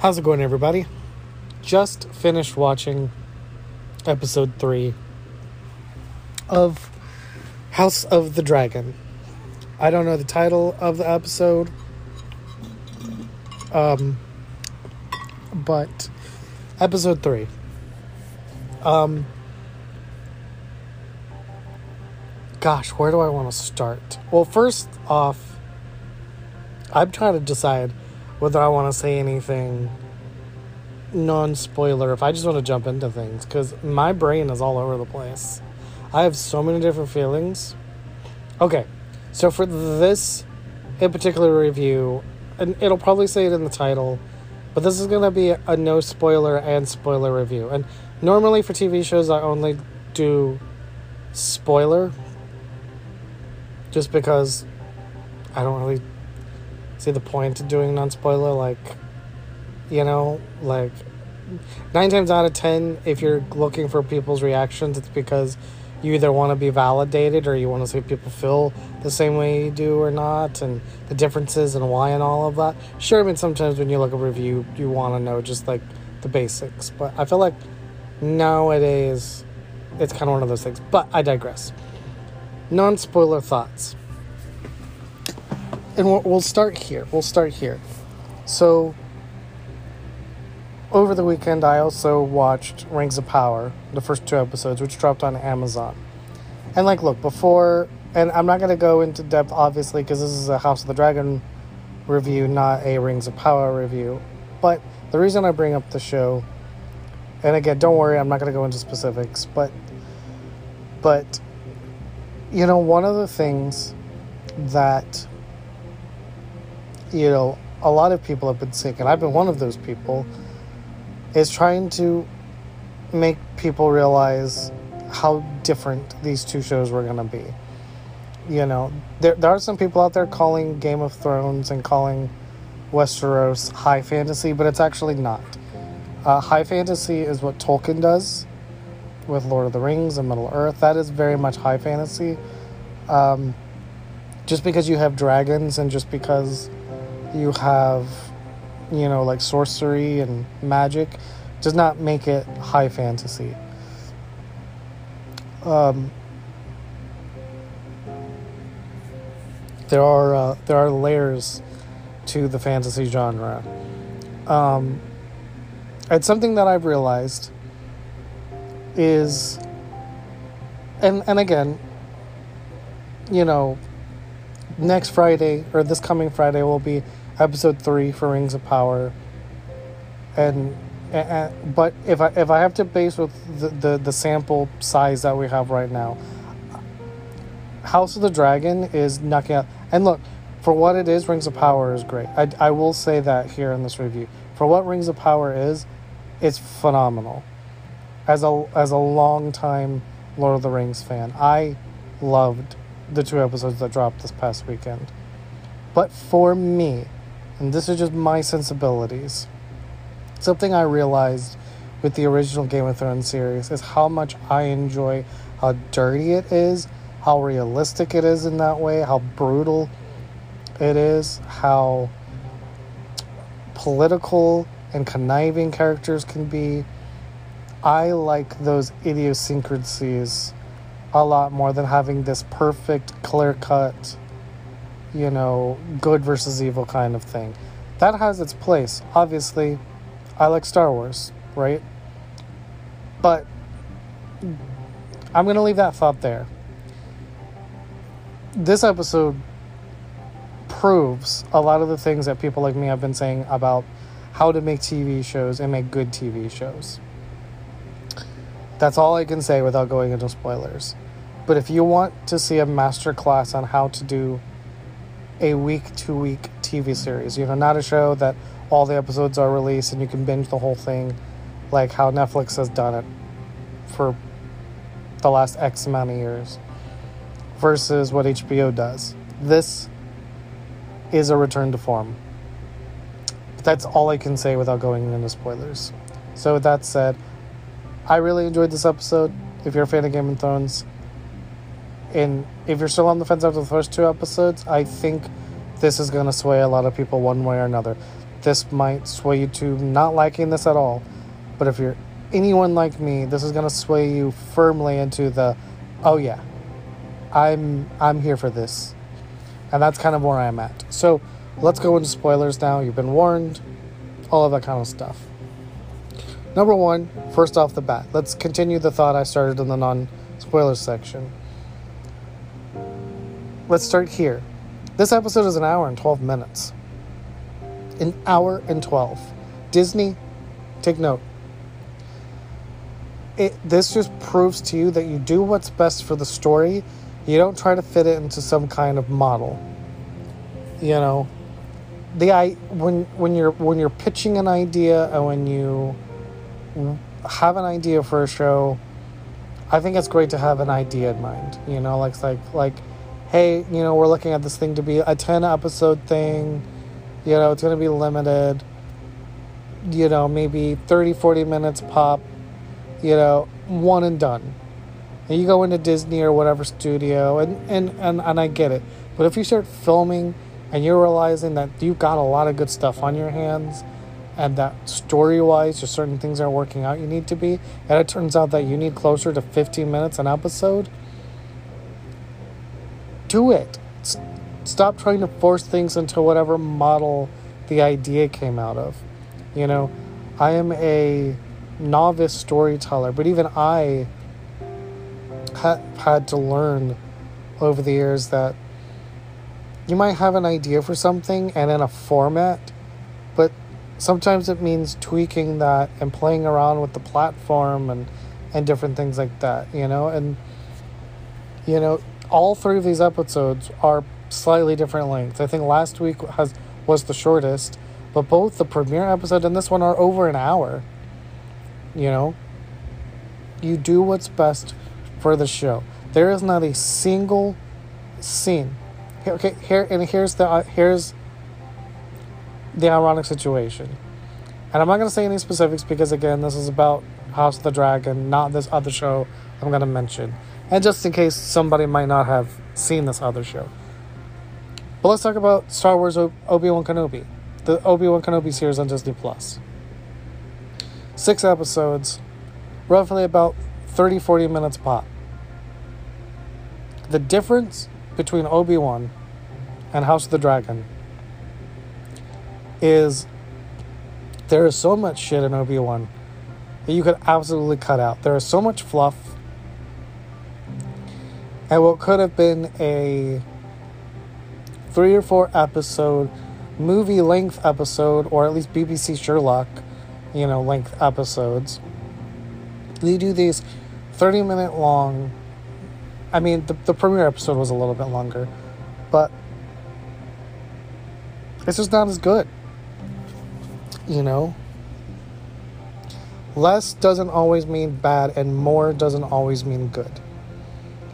How's it going, everybody? Just finished watching episode three of House of the Dragon. I don't know the title of the episode, um, but episode three. Um, gosh, where do I want to start? Well, first off, I'm trying to decide whether I want to say anything non spoiler, if I just want to jump into things, because my brain is all over the place. I have so many different feelings. Okay, so for this in particular review, and it'll probably say it in the title, but this is going to be a no spoiler and spoiler review. And normally for TV shows, I only do spoiler just because I don't really see the point of doing non spoiler. Like, you know, like nine times out of ten, if you're looking for people's reactions, it's because you either want to be validated or you want to see people feel the same way you do or not, and the differences and why and all of that. Sure, I mean, sometimes when you look at review, you want to know just like the basics, but I feel like nowadays it's kind of one of those things. But I digress. Non spoiler thoughts. And we'll, we'll start here. We'll start here. So, over the weekend, I also watched Rings of Power, the first two episodes, which dropped on Amazon. And, like, look, before, and I'm not going to go into depth, obviously, because this is a House of the Dragon review, not a Rings of Power review. But the reason I bring up the show, and again, don't worry, I'm not going to go into specifics, but, but, you know, one of the things that, you know, a lot of people have been sick, and I've been one of those people is trying to make people realize how different these two shows were going to be. You know, there, there are some people out there calling Game of Thrones and calling Westeros high fantasy, but it's actually not. Uh, high fantasy is what Tolkien does with Lord of the Rings and Middle Earth. That is very much high fantasy. Um, just because you have dragons and just because you have you know, like sorcery and magic, does not make it high fantasy. Um, there are uh, there are layers to the fantasy genre. Um, and something that I've realized is, and and again, you know, next Friday or this coming Friday will be episode three for Rings of Power, and, and but if I if I have to base with the, the the sample size that we have right now, House of the Dragon is knocking out. And look, for what it is, Rings of Power is great. I I will say that here in this review. For what Rings of Power is, it's phenomenal. As a as a long time Lord of the Rings fan, I loved the two episodes that dropped this past weekend. But for me, and this is just my sensibilities. Something I realized with the original Game of Thrones series is how much I enjoy how dirty it is, how realistic it is in that way, how brutal it is, how political and conniving characters can be. I like those idiosyncrasies a lot more than having this perfect, clear cut you know, good versus evil kind of thing. That has its place. Obviously, I like Star Wars, right? But I'm going to leave that thought there. This episode proves a lot of the things that people like me have been saying about how to make TV shows and make good TV shows. That's all I can say without going into spoilers. But if you want to see a master class on how to do a week to week TV series. You know, not a show that all the episodes are released and you can binge the whole thing like how Netflix has done it for the last X amount of years versus what HBO does. This is a return to form. But That's all I can say without going into spoilers. So, with that said, I really enjoyed this episode. If you're a fan of Game of Thrones, and if you're still on the fence after the first two episodes, I think this is going to sway a lot of people one way or another. this might sway you to not liking this at all. But if you're anyone like me, this is going to sway you firmly into the, oh yeah, I'm I'm here for this, and that's kind of where I'm at. So let's go into spoilers now. You've been warned, all of that kind of stuff. Number one, first off the bat, let's continue the thought I started in the non spoilers section. Let's start here. This episode is an hour and 12 minutes. An hour and 12. Disney, take note. It, this just proves to you that you do what's best for the story. You don't try to fit it into some kind of model. You know, the I when when you're when you're pitching an idea and when you have an idea for a show, I think it's great to have an idea in mind. You know, like like like, hey, you know, we're looking at this thing to be a ten episode thing. You know, it's going to be limited. You know, maybe 30, 40 minutes pop. You know, one and done. And you go into Disney or whatever studio, and, and, and, and I get it. But if you start filming and you're realizing that you've got a lot of good stuff on your hands, and that story wise, just certain things aren't working out you need to be, and it turns out that you need closer to 15 minutes an episode, do it. S- stop trying to force things into whatever model the idea came out of. You know, I am a novice storyteller, but even I ha- had to learn over the years that you might have an idea for something and in a format, but sometimes it means tweaking that and playing around with the platform and and different things like that you know and you know all three of these episodes are slightly different lengths. I think last week has was the shortest but both the premiere episode and this one are over an hour. You know? You do what's best for the show. There is not a single scene. Okay here and here's the uh, here's the ironic situation. And I'm not going to say any specifics because, again, this is about House of the Dragon, not this other show I'm going to mention. And just in case somebody might not have seen this other show. But let's talk about Star Wars Obi Wan Kenobi, the Obi Wan Kenobi series on Disney Plus. Six episodes, roughly about 30 40 minutes pop. The difference between Obi Wan and House of the Dragon is there is so much shit in Obi Wan that you could absolutely cut out. There is so much fluff. And what could have been a three or four episode movie length episode, or at least BBC Sherlock, you know, length episodes. They do these 30 minute long. I mean, the, the premiere episode was a little bit longer, but it's just not as good you know? Less doesn't always mean bad, and more doesn't always mean good.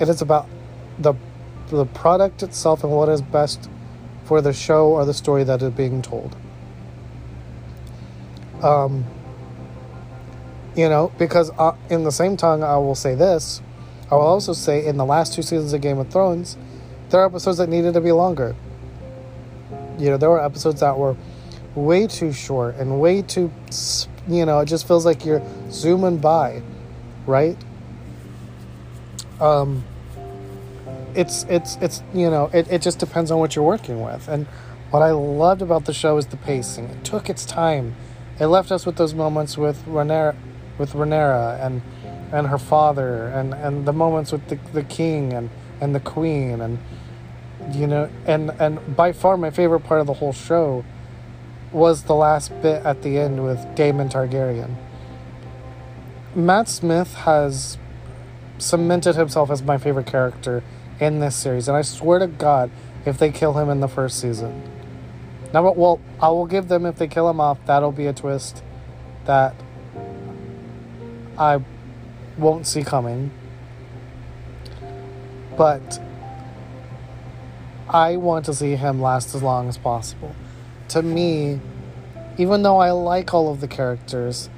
It is about the, the product itself and what is best for the show or the story that is being told. Um, you know, because uh, in the same tongue, I will say this. I will also say in the last two seasons of Game of Thrones, there are episodes that needed to be longer. You know, there were episodes that were way too short and way too, you know, it just feels like you're zooming by, right? Um, it's it's it's you know it, it just depends on what you're working with. And what i loved about the show is the pacing. It took its time. It left us with those moments with Rhaenyra, with Rhaenyra and and her father and and the moments with the, the king and and the queen and you know and and by far my favorite part of the whole show was the last bit at the end with Daemon Targaryen. Matt Smith has cemented himself as my favorite character in this series, and I swear to God, if they kill him in the first season. Now, well, I will give them if they kill him off, that'll be a twist that I won't see coming. But I want to see him last as long as possible to me, even though I like all of the characters,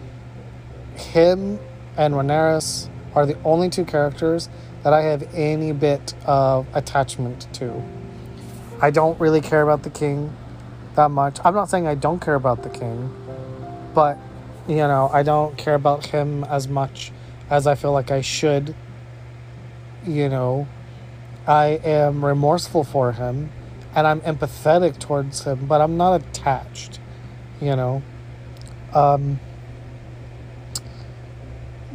him and Rhaenyra are the only two characters that I have any bit of attachment to. I don't really care about the king. that much. I'm not saying I don't care about the king, but you know, I don't care about him as much as I feel like I should. You know, I am remorseful for him and I'm empathetic towards him, but I'm not attached, you know. Um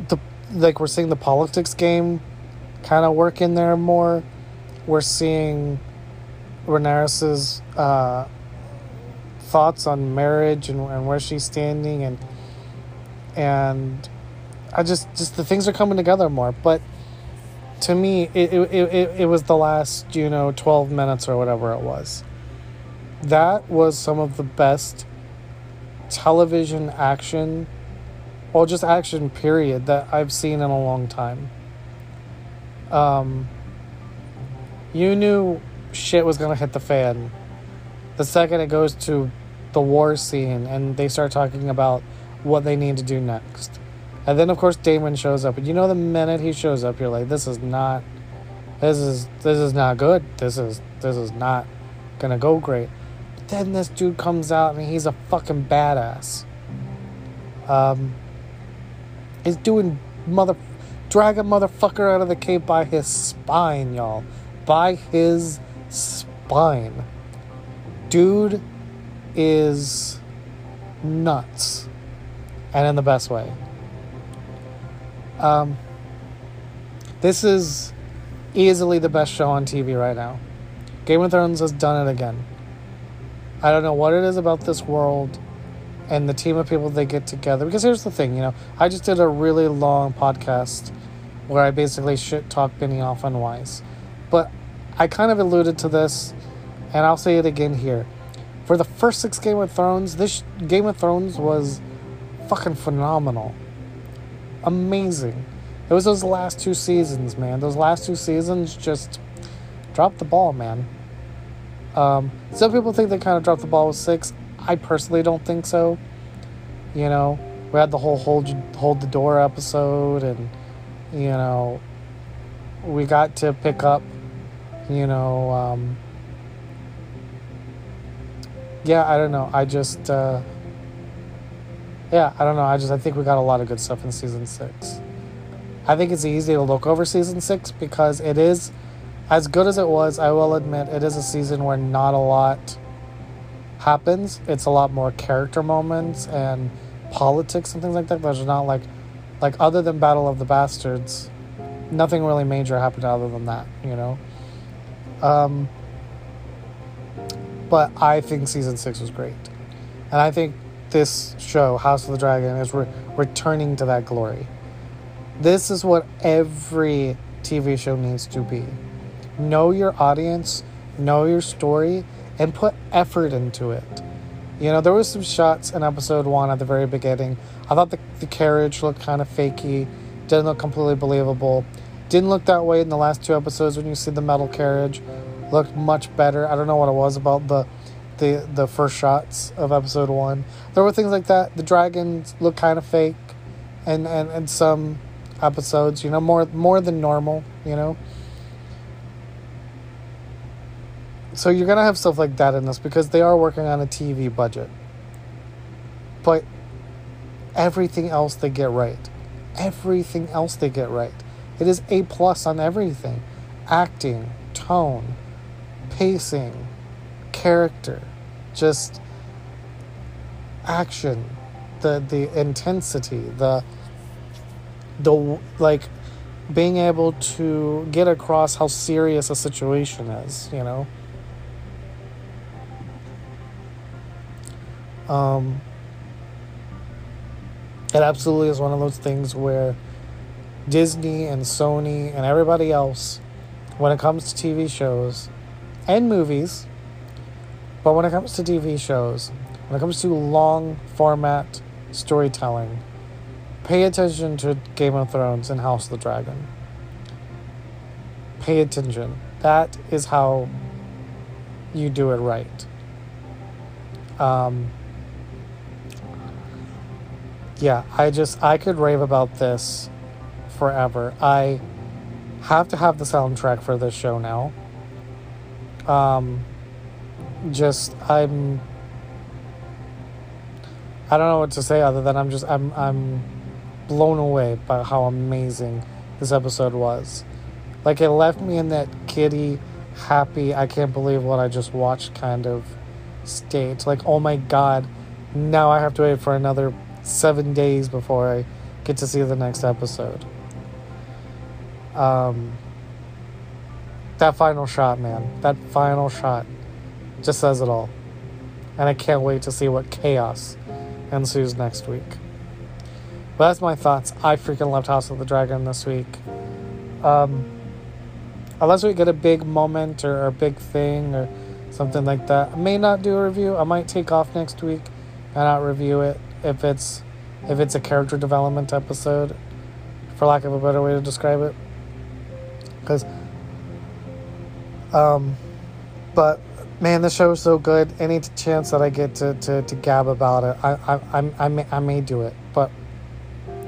the like we're seeing the politics game kind of work in there more. We're seeing Rhaenyra's uh, thoughts on marriage and, and where she's standing and and I just just the things are coming together more. But to me, it it, it, it was the last you know twelve minutes or whatever it was. That was some of the best television action, or just action period that I've seen in a long time. Um, you knew shit was gonna hit the fan the second it goes to the war scene and they start talking about what they need to do next. And then of course Daemon shows up and you know the minute he shows up you're like this is not this is this is not good. This is this is not gonna go great. But then this dude comes out and he's a fucking badass. Um he's doing mother drag a motherfucker out of the cave by his spine, y'all. By his spine. Dude is nuts. And in the best way. Um, this is easily the best show on TV right now. Game of Thrones has done it again. I don't know what it is about this world and the team of people they get together. Because here's the thing, you know, I just did a really long podcast where I basically shit talk Benioff and Weiss. But I kind of alluded to this, and I'll say it again here. For the first six Game of Thrones, this Game of Thrones was fucking phenomenal. Amazing. It was those last two seasons, man. Those last two seasons just dropped the ball, man. Um, some people think they kind of dropped the ball with six. I personally don't think so. You know, we had the whole hold hold the door episode, and you know, we got to pick up. You know, um, yeah, I don't know. I just, uh, yeah, I don't know. I just I think we got a lot of good stuff in season six. I think it's easy to look over season six because it is as good as it was. I will admit it is a season where not a lot happens. It's a lot more character moments and politics and things like that. There's not like like other than Battle of the Bastards, nothing really major happened other than that, you know. Um, but I think season six was great, and I think this show, House of the Dragon, is re- returning to that glory. This is what every TV show needs to be. Know your audience, know your story, and put effort into it. You know, there was some shots in episode one at the very beginning. I thought the, the carriage looked kind of fakey, didn't look completely believable. Didn't look that way in the last two episodes when you see the metal carriage. Looked much better. I don't know what it was about the the the first shots of episode one. There were things like that. The dragons look kind of fake, and and and some episodes, you know, more more than normal, you know. So you're gonna have stuff like that in this because they are working on a TV budget. But everything else they get right. Everything else they get right. It is A plus on everything. Acting, tone, pacing, character, just action, the the intensity, the the like being able to get across how serious a situation is, you know. Um, it absolutely is one of those things where Disney and Sony and everybody else, when it comes to TV shows and movies, but when it comes to TV shows, when it comes to long format storytelling, pay attention to Game of Thrones and House of the Dragon. Pay attention. That is how you do it right. Um, yeah, I just I could rave about this forever. I have to have the soundtrack for this show now. Um, just I'm I don't know what to say other than I'm just I'm I'm blown away by how amazing this episode was. Like it left me in that kitty happy I can't believe what I just watched kind of state. Like oh my god, now I have to wait for another 7 days before I get to see the next episode. Um that final shot, man. That final shot just says it all. And I can't wait to see what chaos ensues next week. But that's my thoughts. I freaking loved House of the Dragon this week. Um, unless we get a big moment or a big thing or something like that, I may not do a review. I might take off next week and not review it if it's if it's a character development episode, for lack of a better way to describe it. Because, um, but man, the show is so good. Any chance that I get to, to, to gab about it, I, I, I, I, may, I may do it. But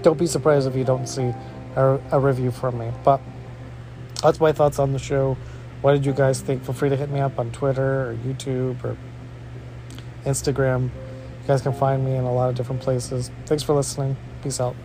don't be surprised if you don't see a, a review from me. But that's my thoughts on the show. What did you guys think? Feel free to hit me up on Twitter or YouTube or Instagram. Guys can find me in a lot of different places. Thanks for listening. Peace out.